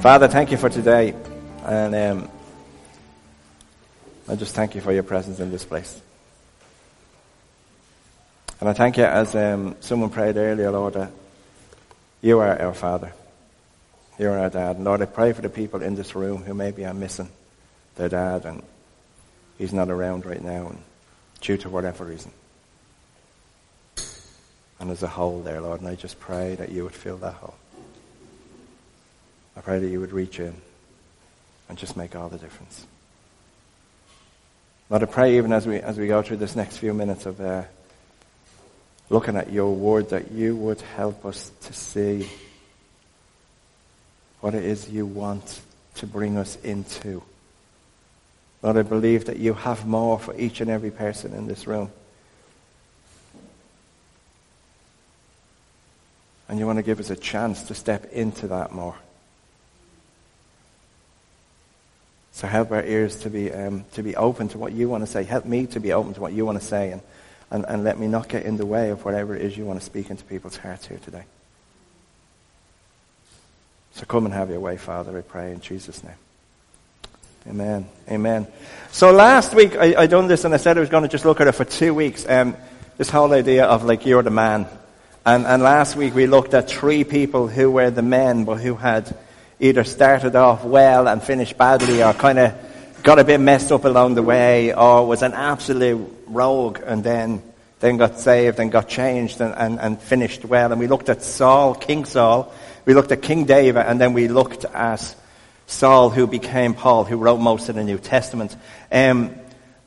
Father, thank you for today. And um, I just thank you for your presence in this place. And I thank you, as um, someone prayed earlier, Lord, that you are our Father. You are our dad. And Lord, I pray for the people in this room who maybe are missing their dad and he's not around right now and due to whatever reason. And there's a hole there, Lord, and I just pray that you would fill that hole. I pray that you would reach in and just make all the difference. Lord, I pray even as we, as we go through this next few minutes of uh, looking at your word that you would help us to see what it is you want to bring us into. Lord, I believe that you have more for each and every person in this room. And you want to give us a chance to step into that more. So help our ears to be, um, to be open to what you want to say. Help me to be open to what you want to say. And, and, and let me not get in the way of whatever it is you want to speak into people's hearts here today. So come and have your way, Father, I pray in Jesus' name. Amen. Amen. So last week I, I done this and I said I was going to just look at it for two weeks. Um, this whole idea of like you're the man. And, and last week we looked at three people who were the men, but who had either started off well and finished badly, or kind of got a bit messed up along the way, or was an absolute rogue and then then got saved and got changed and, and, and finished well. And we looked at Saul, King Saul. We looked at King David, and then we looked at Saul, who became Paul, who wrote most of the New Testament. Um,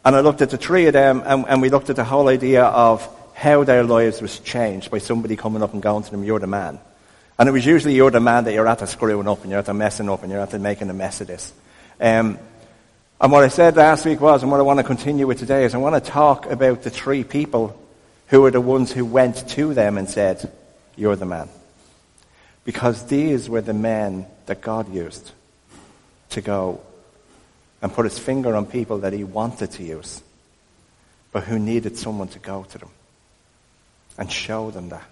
and I looked at the three of them, and, and we looked at the whole idea of how their lives was changed by somebody coming up and going to them, you're the man. And it was usually you're the man that you're at the screwing up and you're at the messing up and you're the making a mess of this. Um, and what I said last week was, and what I want to continue with today is I want to talk about the three people who were the ones who went to them and said, you're the man. Because these were the men that God used to go and put his finger on people that he wanted to use, but who needed someone to go to them and show them that.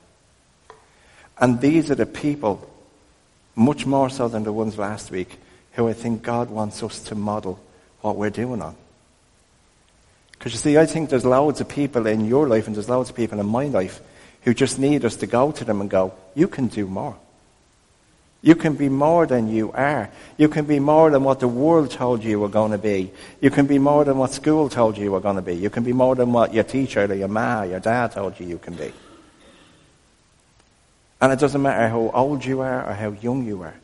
And these are the people, much more so than the ones last week, who I think God wants us to model what we're doing on. Because you see, I think there's loads of people in your life and there's loads of people in my life who just need us to go to them and go, you can do more. You can be more than you are. You can be more than what the world told you you were going to be. You can be more than what school told you you were going to be. You can be more than what your teacher or your ma, your dad told you you can be. And it doesn't matter how old you are or how young you are.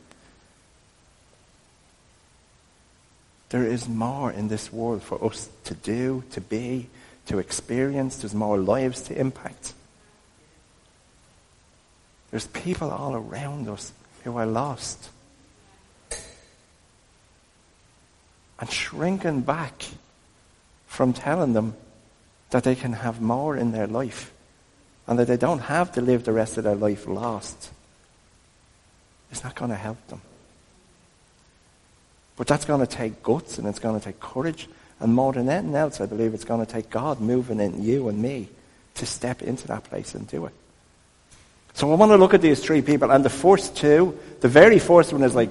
There is more in this world for us to do, to be, to experience. There's more lives to impact. There's people all around us who are lost. And shrinking back from telling them that they can have more in their life and that they don't have to live the rest of their life lost. It's not going to help them. But that's going to take guts and it's going to take courage. And more than anything else, I believe it's going to take God moving in you and me to step into that place and do it. So I want to look at these three people, and the first two, the very first one is like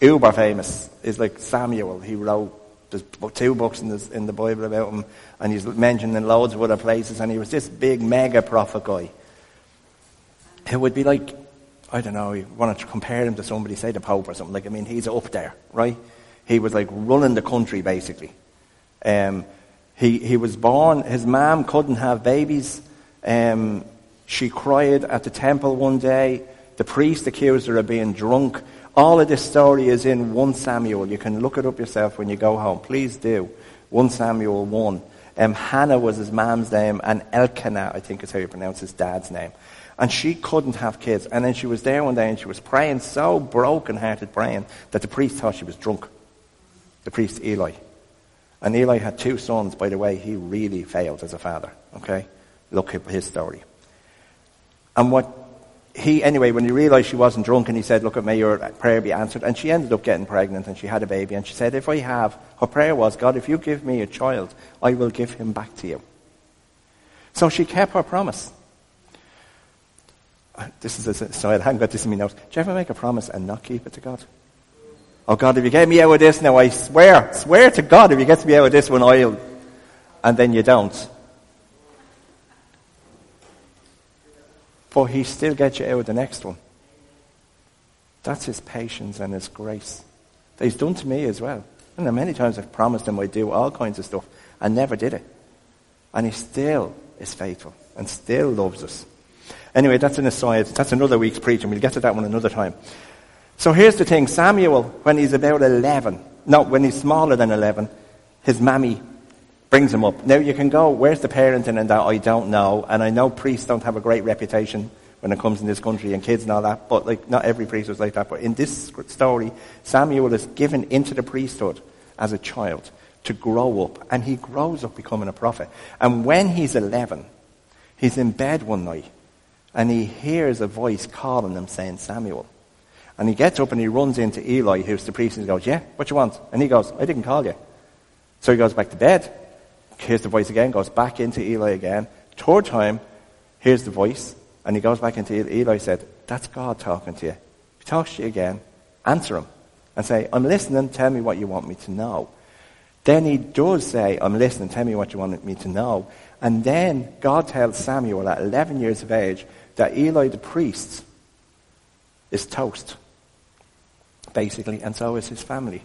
uber famous, is like Samuel. He wrote there's two books in, this, in the Bible about him, and he's mentioned in loads of other places, and he was this big mega prophet guy. Who would be like, I don't know, you want to compare him to somebody, say the Pope or something. Like, I mean, he's up there, right? He was like running the country, basically. Um, he, he was born, his mom couldn't have babies. Um, she cried at the temple one day. The priest accused her of being drunk. All of this story is in 1 Samuel. You can look it up yourself when you go home. Please do. 1 Samuel 1. Um, Hannah was his mom's name, and Elkanah, I think is how you pronounce his dad's name. And she couldn't have kids. And then she was there one day and she was praying, so broken hearted praying, that the priest thought she was drunk. The priest Eli. And Eli had two sons, by the way, he really failed as a father. Okay? Look at his story. And what he, anyway, when he realized she wasn't drunk and he said, look, at me, your prayer be answered. And she ended up getting pregnant and she had a baby. And she said, if I have, her prayer was, God, if you give me a child, I will give him back to you. So she kept her promise. This is a side, I haven't got this in my notes. Do you ever make a promise and not keep it to God? Oh God, if you get me out of this now, I swear, swear to God, if you get me out of this one, I'll, and then you don't. But he still gets you out of the next one. That's his patience and his grace. That he's done to me as well. And many times I've promised him I'd do all kinds of stuff and never did it. And he still is faithful and still loves us. Anyway, that's an aside. That's another week's preaching. We'll get to that one another time. So here's the thing. Samuel, when he's about 11, no, when he's smaller than 11, his mammy brings him up. Now you can go, where's the parenting and that? I don't know. And I know priests don't have a great reputation when it comes in this country and kids and all that, but like not every priest was like that. But in this story, Samuel is given into the priesthood as a child to grow up, and he grows up becoming a prophet. And when he's 11, he's in bed one night, and he hears a voice calling him saying, Samuel. And he gets up and he runs into Eli, who's the priest, and he goes, Yeah, what you want? And he goes, I didn't call you. So he goes back to bed, hears the voice again, goes back into Eli again. Third time, hears the voice, and he goes back into Eli. Eli said, That's God talking to you. If he talks to you again, answer him and say, I'm listening, tell me what you want me to know. Then he does say, I'm listening, tell me what you want me to know. And then God tells Samuel at 11 years of age that Eli the priest is toast, basically, and so is his family.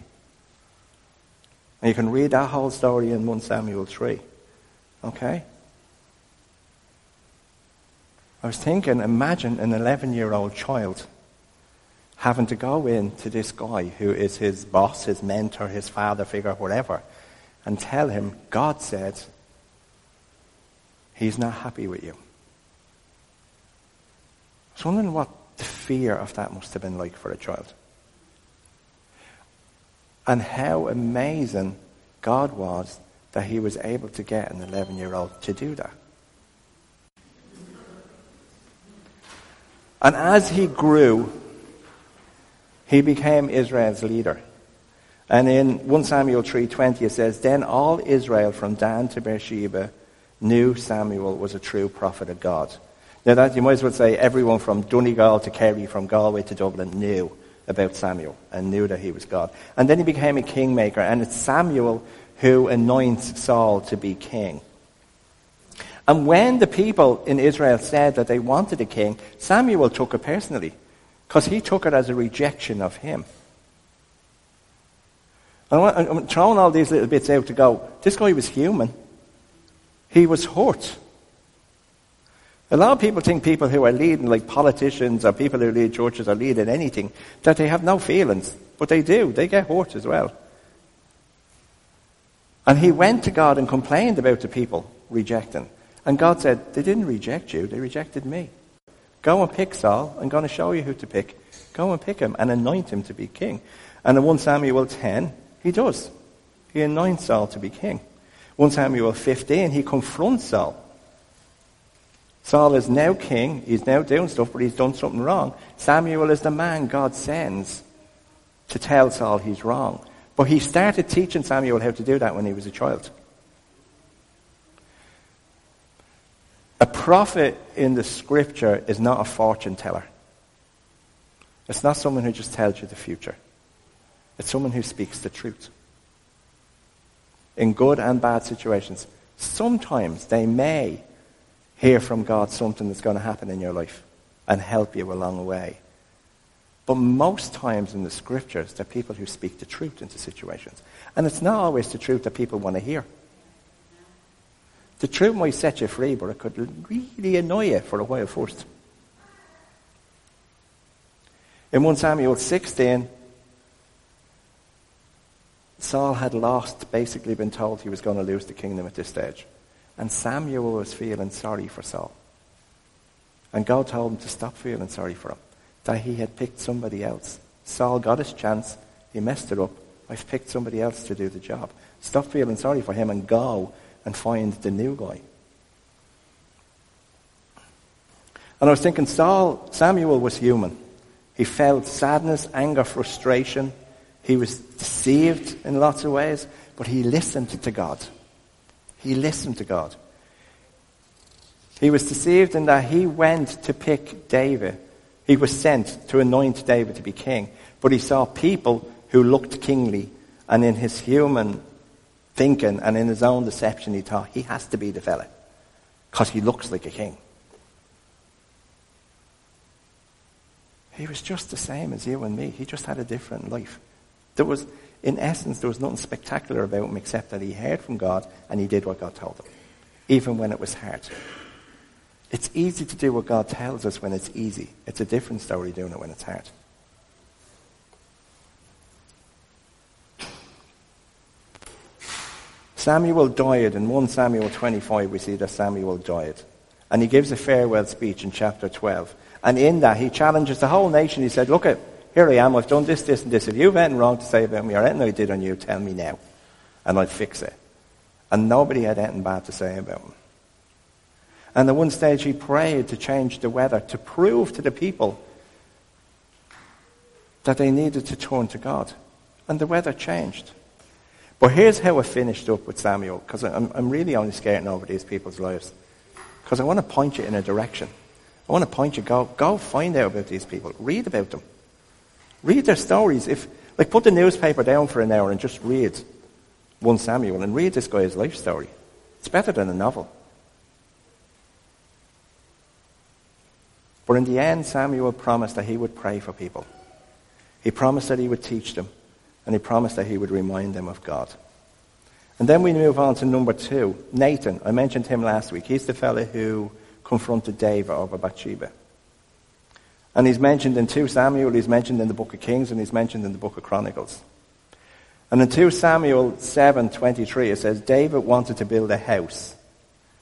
And you can read that whole story in 1 Samuel 3. Okay? I was thinking, imagine an 11 year old child having to go in to this guy who is his boss, his mentor, his father figure, whatever, and tell him, God said, he's not happy with you. I was wondering what the fear of that must have been like for a child. And how amazing God was that he was able to get an 11 year old to do that. And as he grew, he became Israel's leader. And in 1 Samuel 3.20 it says, Then all Israel from Dan to Beersheba knew Samuel was a true prophet of God. Now that you might as well say everyone from Donegal to Kerry, from Galway to Dublin knew about Samuel and knew that he was God. And then he became a kingmaker, and it's Samuel who anoints Saul to be king. And when the people in Israel said that they wanted a king, Samuel took it personally because he took it as a rejection of him. I'm throwing all these little bits out to go, this guy was human. He was hurt. A lot of people think people who are leading, like politicians or people who lead churches or leading anything, that they have no feelings. But they do. They get hurt as well. And he went to God and complained about the people rejecting. And God said, they didn't reject you, they rejected me. Go and pick Saul. I'm going to show you who to pick. Go and pick him and anoint him to be king. And in 1 Samuel 10, he does. He anoints Saul to be king. 1 Samuel 15, he confronts Saul. Saul is now king. He's now doing stuff, but he's done something wrong. Samuel is the man God sends to tell Saul he's wrong. But he started teaching Samuel how to do that when he was a child. A prophet in the scripture is not a fortune teller. It's not someone who just tells you the future. It's someone who speaks the truth. In good and bad situations, sometimes they may hear from God something that's going to happen in your life and help you along the way. But most times in the scriptures, they're people who speak the truth into situations. And it's not always the truth that people want to hear. The truth might set you free, but it could really annoy you for a while first. In 1 Samuel 16, Saul had lost, basically been told he was going to lose the kingdom at this stage. And Samuel was feeling sorry for Saul. And God told him to stop feeling sorry for him, that he had picked somebody else. Saul got his chance, he messed it up. I've picked somebody else to do the job. Stop feeling sorry for him and go and find the new guy. And I was thinking, Saul, Samuel was human. He felt sadness, anger, frustration. He was deceived in lots of ways, but he listened to God. He listened to God. He was deceived in that he went to pick David. He was sent to anoint David to be king, but he saw people who looked kingly, and in his human thinking and in his own deception, he thought he has to be the fella because he looks like a king. He was just the same as you and me. He just had a different life. There was, in essence, there was nothing spectacular about him except that he heard from God and he did what God told him, even when it was hard. It's easy to do what God tells us when it's easy. It's a different story doing it when it's hard. Samuel died. In 1 Samuel 25, we see that Samuel died. And he gives a farewell speech in chapter 12. And in that, he challenges the whole nation. He said, Look, at, here I am. I've done this, this, and this. If you've anything wrong to say about me or anything I did on you, tell me now. And I'll fix it. And nobody had anything bad to say about him. And at one stage, he prayed to change the weather to prove to the people that they needed to turn to God. And the weather changed. But here's how it finished up with Samuel, because I'm, I'm really only skating over these people's lives. Because I want to point you in a direction. I want to point you, go, go find out about these people. Read about them. Read their stories. If, like, put the newspaper down for an hour and just read 1 Samuel and read this guy's life story. It's better than a novel. But in the end, Samuel promised that he would pray for people. He promised that he would teach them. And he promised that he would remind them of God. And then we move on to number two, Nathan. I mentioned him last week. He's the fellow who confronted David over Bathsheba. And he's mentioned in 2 Samuel, he's mentioned in the book of Kings, and he's mentioned in the book of Chronicles. And in 2 Samuel 7:23 it says David wanted to build a house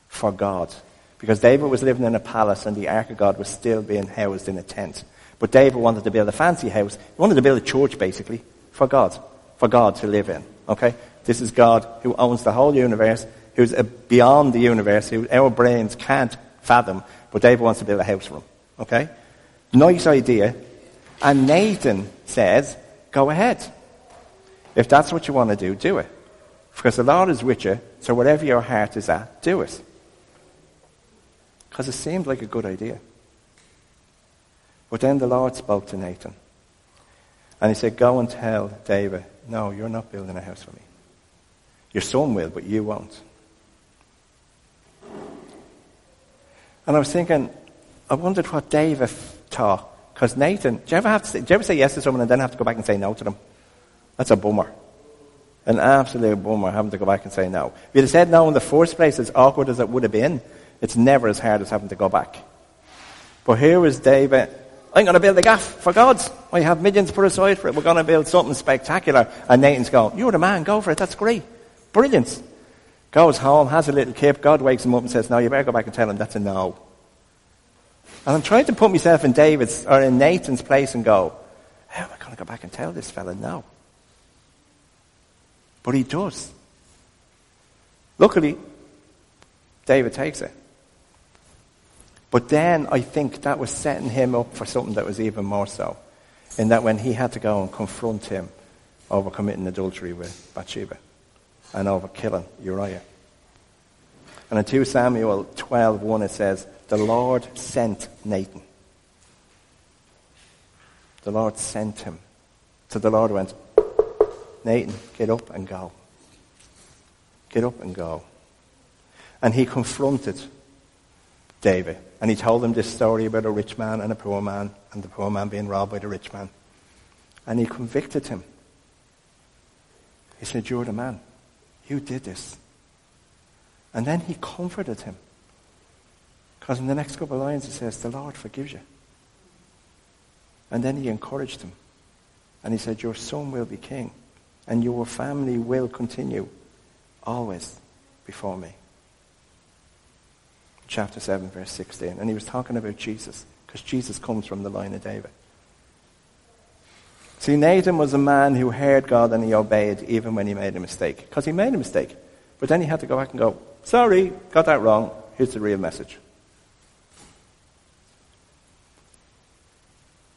for God because David was living in a palace and the ark of God was still being housed in a tent. But David wanted to build a fancy house. He wanted to build a church basically for God, for God to live in. Okay? This is God who owns the whole universe, who's uh, beyond the universe, who our brains can't fathom, but David wants to build a house for him. Okay? Nice idea. And Nathan says, go ahead. If that's what you want to do, do it. Because the Lord is with you, so whatever your heart is at, do it. Because it seemed like a good idea. But then the Lord spoke to Nathan. And he said, Go and tell David, no, you're not building a house for me. Your son will, but you won't. And I was thinking, I wondered what David thought. Because Nathan, do you, ever have to say, do you ever say yes to someone and then have to go back and say no to them? That's a bummer. An absolute bummer having to go back and say no. If you'd have said no in the first place, as awkward as it would have been, it's never as hard as having to go back. But here was David I'm going to build a gaff for God's. I have millions put aside for it. We're going to build something spectacular. And Nathan's going, You're the man, go for it. That's great. Brilliant. Goes home, has a little kip. God wakes him up and says, No, you better go back and tell him that's a no. And I'm trying to put myself in David's or in Nathan's place and go, How am I going to go back and tell this fella no? But he does. Luckily, David takes it. But then I think that was setting him up for something that was even more so. In that when he had to go and confront him over committing adultery with Bathsheba and over killing Uriah. And in 2 Samuel 12, 1 it says, The Lord sent Nathan. The Lord sent him. So the Lord went, Nathan, get up and go. Get up and go. And he confronted David. And he told him this story about a rich man and a poor man, and the poor man being robbed by the rich man. And he convicted him. He said, You're the man. You did this. And then he comforted him. Because in the next couple of lines it says, The Lord forgives you. And then he encouraged him. And he said, Your son will be king, and your family will continue always before me chapter 7, verse 16. And he was talking about Jesus, because Jesus comes from the line of David. See, Nathan was a man who heard God and he obeyed even when he made a mistake. Because he made a mistake. But then he had to go back and go, sorry, got that wrong. Here's the real message.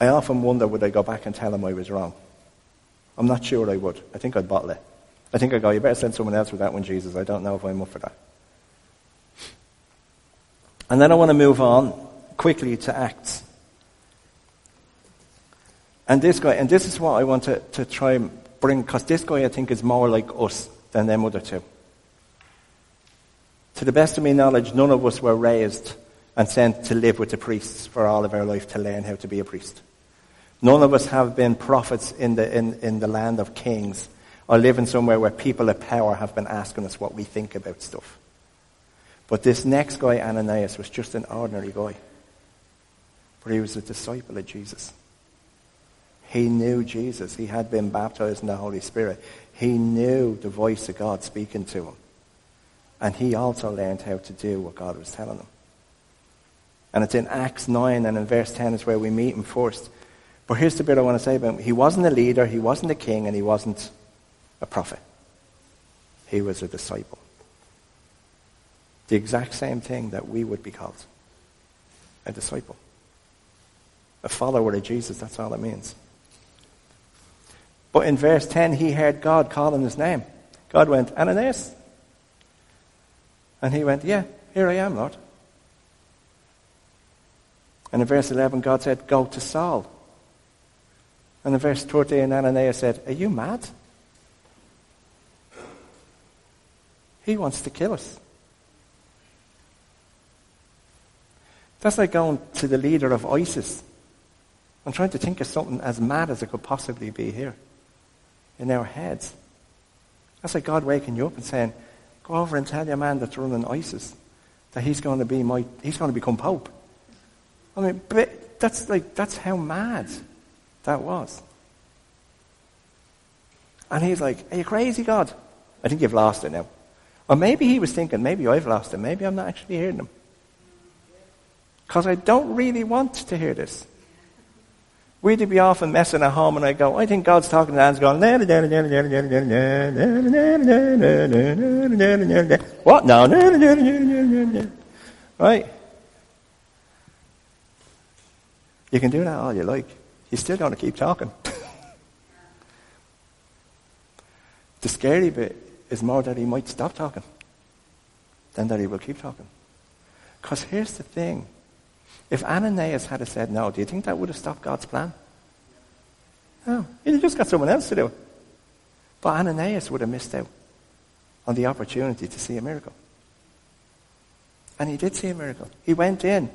I often wonder would I go back and tell him I was wrong. I'm not sure I would. I think I'd bottle it. I think I'd go, you better send someone else with that one, Jesus. I don't know if I'm up for that. And then I want to move on quickly to Acts. And this guy, and this is what I want to, to try and bring, because this guy I think is more like us than them other two. To the best of my knowledge, none of us were raised and sent to live with the priests for all of our life to learn how to be a priest. None of us have been prophets in the, in, in the land of kings or living somewhere where people of power have been asking us what we think about stuff. But this next guy, Ananias, was just an ordinary guy. But he was a disciple of Jesus. He knew Jesus. He had been baptized in the Holy Spirit. He knew the voice of God speaking to him. And he also learned how to do what God was telling him. And it's in Acts 9 and in verse 10 is where we meet him first. But here's the bit I want to say about him. He wasn't a leader, he wasn't a king, and he wasn't a prophet. He was a disciple. The exact same thing that we would be called. A disciple. A follower of Jesus, that's all it means. But in verse 10, he heard God calling his name. God went, Ananias. And he went, Yeah, here I am, Lord. And in verse 11, God said, Go to Saul. And in verse 13, Ananias said, Are you mad? He wants to kill us. That's like going to the leader of ISIS. I'm trying to think of something as mad as it could possibly be here in our heads. That's like God waking you up and saying, Go over and tell your man that's running ISIS that he's going to be my, he's going to become Pope. I mean, that's like, that's how mad that was. And he's like, Are you crazy, God? I think you've lost it now. Or maybe he was thinking, maybe I've lost it. Maybe I'm not actually hearing him. Because I don't really want to hear this. We'd be often messing at home and I go, I think God's talking to Anne's going, what? No. Right? You can do that all you like. He's still going to keep talking. the scary bit is more that he might stop talking than that he will keep talking. Because here's the thing. If Ananias had said no, do you think that would have stopped God's plan? No. He'd just got someone else to do it. But Ananias would have missed out on the opportunity to see a miracle. And he did see a miracle. He went in.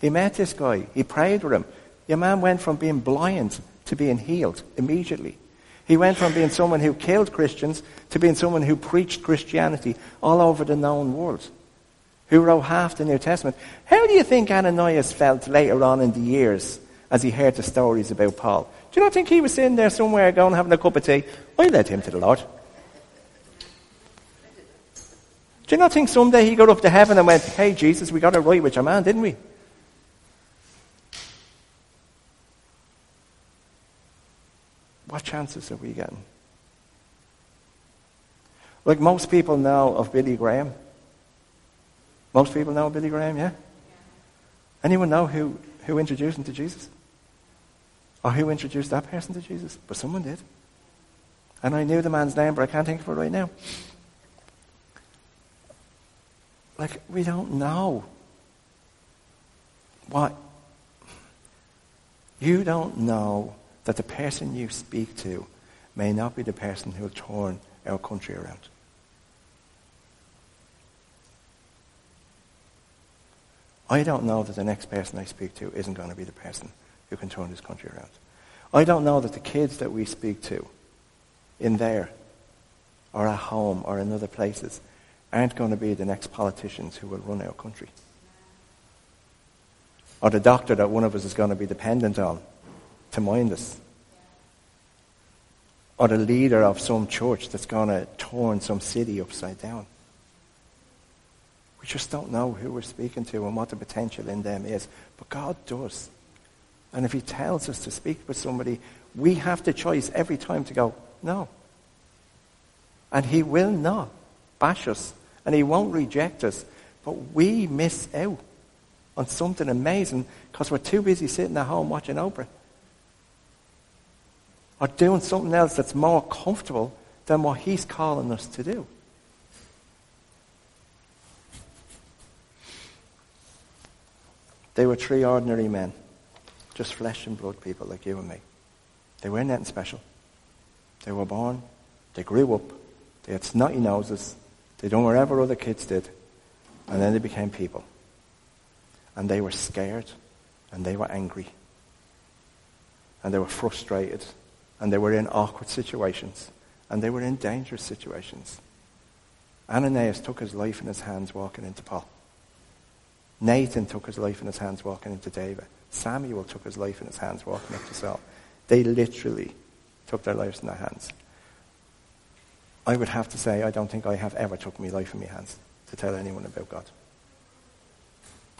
He met this guy. He prayed with him. Your man went from being blind to being healed immediately. He went from being someone who killed Christians to being someone who preached Christianity all over the known world, who wrote half the New Testament. How do you think Ananias felt later on in the years as he heard the stories about Paul? Do you not think he was sitting there somewhere going having a cup of tea? I led him to the Lord. Do you not think someday he got up to heaven and went, Hey, Jesus, we got it right with your man, didn't we? What chances are we getting? Like most people know of Billy Graham. Most people know Billy Graham, yeah? Anyone know who, who introduced him to Jesus? Or who introduced that person to Jesus? But someone did. And I knew the man's name, but I can't think of it right now. Like, we don't know what. You don't know that the person you speak to may not be the person who will turn our country around. I don't know that the next person I speak to isn't going to be the person who can turn this country around. I don't know that the kids that we speak to in there or at home or in other places aren't going to be the next politicians who will run our country. Or the doctor that one of us is going to be dependent on to mind us. Or the leader of some church that's going to turn some city upside down. We just don't know who we're speaking to and what the potential in them is. But God does. And if He tells us to speak with somebody, we have the choice every time to go, no. And He will not bash us. And He won't reject us. But we miss out on something amazing because we're too busy sitting at home watching Oprah or doing something else that's more comfortable than what He's calling us to do. They were three ordinary men, just flesh and blood people like you and me. They weren't anything special. They were born, they grew up, they had snotty noses, they done whatever other kids did, and then they became people. And they were scared, and they were angry, and they were frustrated, and they were in awkward situations, and they were in dangerous situations. Ananias took his life in his hands walking into Paul. Nathan took his life in his hands walking into David. Samuel took his life in his hands walking up to Saul. They literally took their lives in their hands. I would have to say, I don't think I have ever took my life in my hands to tell anyone about God.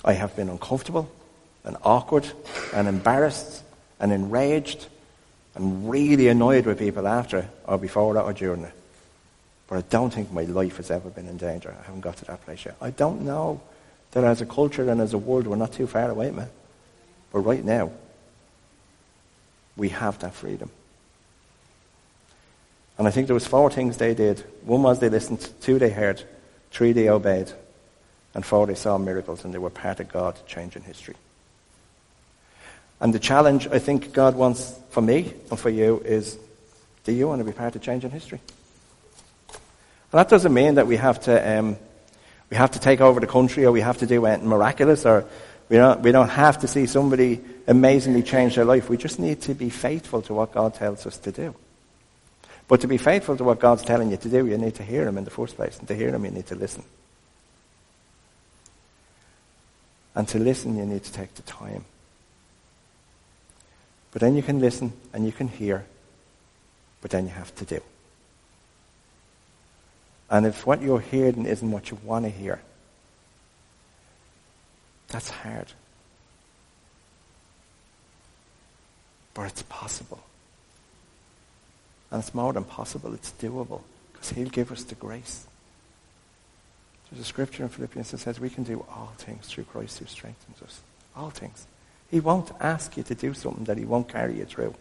I have been uncomfortable and awkward and embarrassed and enraged and really annoyed with people after or before or during it. But I don't think my life has ever been in danger. I haven't got to that place yet. I don't know that as a culture and as a world we're not too far away, man. But right now, we have that freedom. And I think there was four things they did. One was they listened, two they heard, three they obeyed, and four they saw miracles and they were part of God changing history. And the challenge I think God wants for me and for you is, do you want to be part of changing history? And that doesn't mean that we have to, um, we have to take over the country or we have to do anything miraculous or we don't, we don't have to see somebody amazingly change their life. We just need to be faithful to what God tells us to do. But to be faithful to what God's telling you to do, you need to hear Him in the first place. And to hear Him, you need to listen. And to listen, you need to take the time. But then you can listen and you can hear, but then you have to do. And if what you're hearing isn't what you want to hear, that's hard. But it's possible. And it's more than possible, it's doable. Because He'll give us the grace. There's a scripture in Philippians that says we can do all things through Christ who strengthens us. All things. He won't ask you to do something that He won't carry you through.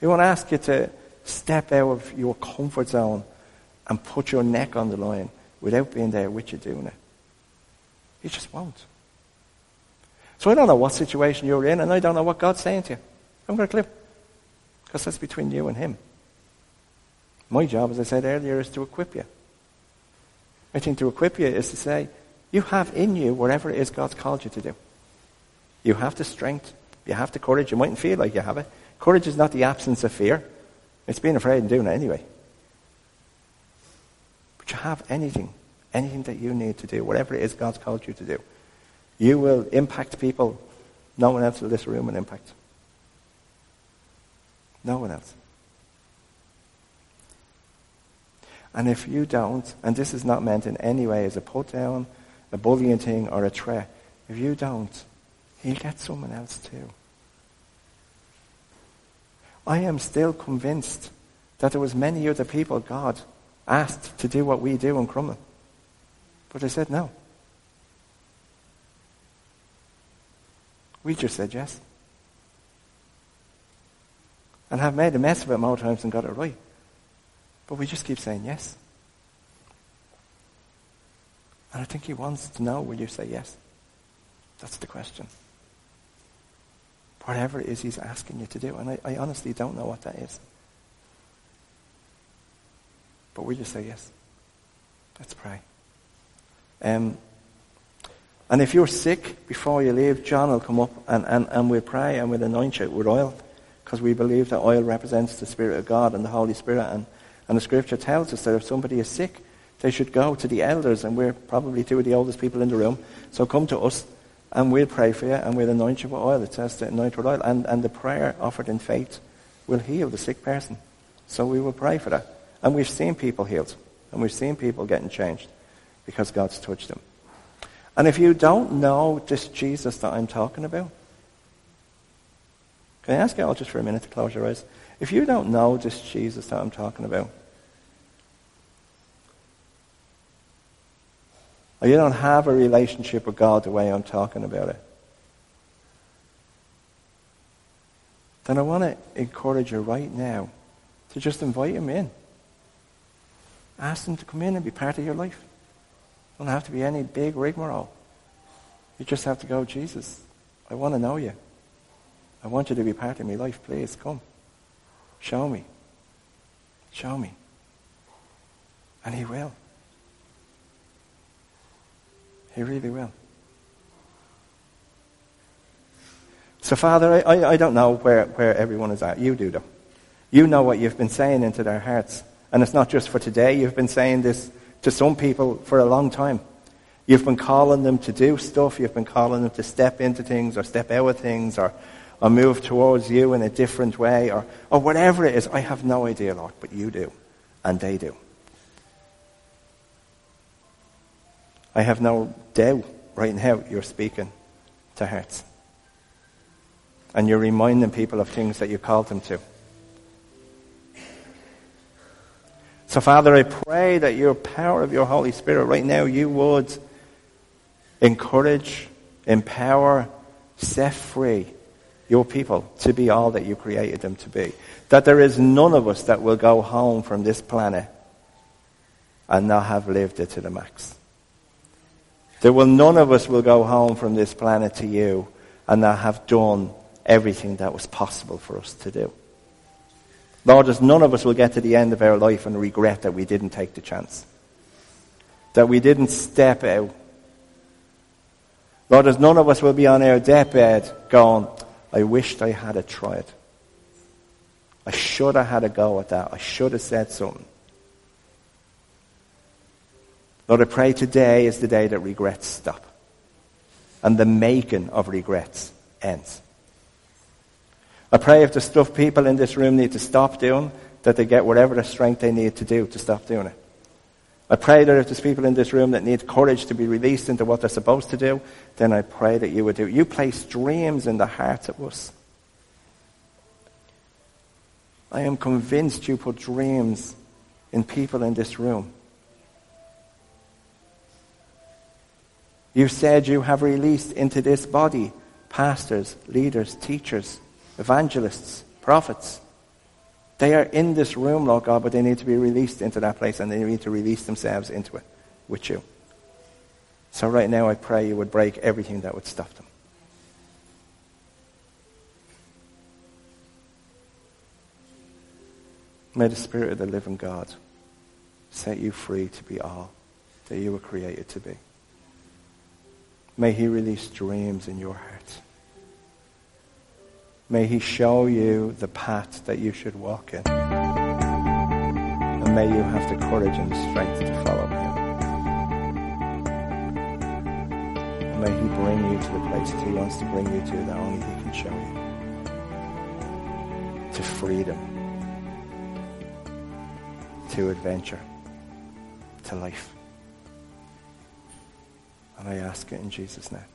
He won't ask you to step out of your comfort zone and put your neck on the line without being there with you doing it. He just won't. So I don't know what situation you're in, and I don't know what God's saying to you. I'm got a clue. Because that's between you and Him. My job, as I said earlier, is to equip you. I think to equip you is to say, you have in you whatever it is God's called you to do. You have the strength. You have the courage. You mightn't feel like you have it. Courage is not the absence of fear. It's being afraid and doing it anyway. But you have anything, anything that you need to do, whatever it is God's called you to do. You will impact people no one else in this room will impact. No one else. And if you don't, and this is not meant in any way as a put down, a bullying thing, or a threat, if you don't, he'll get someone else too. I am still convinced that there was many other people God asked to do what we do in Crumlin. But they said no. We just said yes. And have made a mess of it more times than got it right. But we just keep saying yes. And I think he wants to know will you say yes? That's the question. Whatever it is he's asking you to do. And I, I honestly don't know what that is. But we just say yes. Let's pray. Um, and if you're sick before you leave, John will come up and, and, and we'll pray and we'll anoint you with oil. Because we believe that oil represents the Spirit of God and the Holy Spirit. And and the scripture tells us that if somebody is sick, they should go to the elders, and we're probably two of the oldest people in the room. So come to us, and we'll pray for you, and we'll anoint you with oil. It says to anoint with oil. And, and the prayer offered in faith will heal the sick person. So we will pray for that. And we've seen people healed, and we've seen people getting changed because God's touched them. And if you don't know this Jesus that I'm talking about, can I ask you all just for a minute to close your eyes? If you don't know this Jesus that I'm talking about, or you don't have a relationship with God the way I'm talking about it, then I want to encourage you right now to just invite him in. Ask him to come in and be part of your life. Don't have to be any big rigmarole. You just have to go, Jesus, I want to know you. I want you to be part of my life. Please come. Show me. Show me. And He will. He really will. So, Father, I, I don't know where, where everyone is at. You do, though. You know what you've been saying into their hearts. And it's not just for today. You've been saying this to some people for a long time. You've been calling them to do stuff. You've been calling them to step into things or step out of things or, or move towards you in a different way or, or whatever it is. I have no idea, Lord, but you do. And they do. I have no doubt right now you're speaking to hearts. And you're reminding people of things that you called them to. So, Father, I pray that your power of your Holy Spirit right now, you would encourage, empower, set free your people to be all that you created them to be. That there is none of us that will go home from this planet and not have lived it to the max. There will none of us will go home from this planet to you and not have done everything that was possible for us to do. Lord, as none of us will get to the end of our life and regret that we didn't take the chance. That we didn't step out. Lord, as none of us will be on our deathbed going, I wished I had a tried. I should have had a go at that. I should have said something. Lord, I pray today is the day that regrets stop. And the making of regrets ends. I pray if the stuff people in this room need to stop doing, that they get whatever the strength they need to do to stop doing it. I pray that if there's people in this room that need courage to be released into what they're supposed to do, then I pray that you would do. You place dreams in the hearts of us. I am convinced you put dreams in people in this room. You said you have released into this body pastors, leaders, teachers, evangelists, prophets. They are in this room, Lord God, but they need to be released into that place and they need to release themselves into it with you. So right now I pray you would break everything that would stop them. May the Spirit of the living God set you free to be all that you were created to be. May He release dreams in your heart. May He show you the path that you should walk in. And may you have the courage and the strength to follow Him. And may He bring you to the place that He wants to bring you to that only He can show you. To freedom. To adventure. To life. And I ask it in Jesus' name.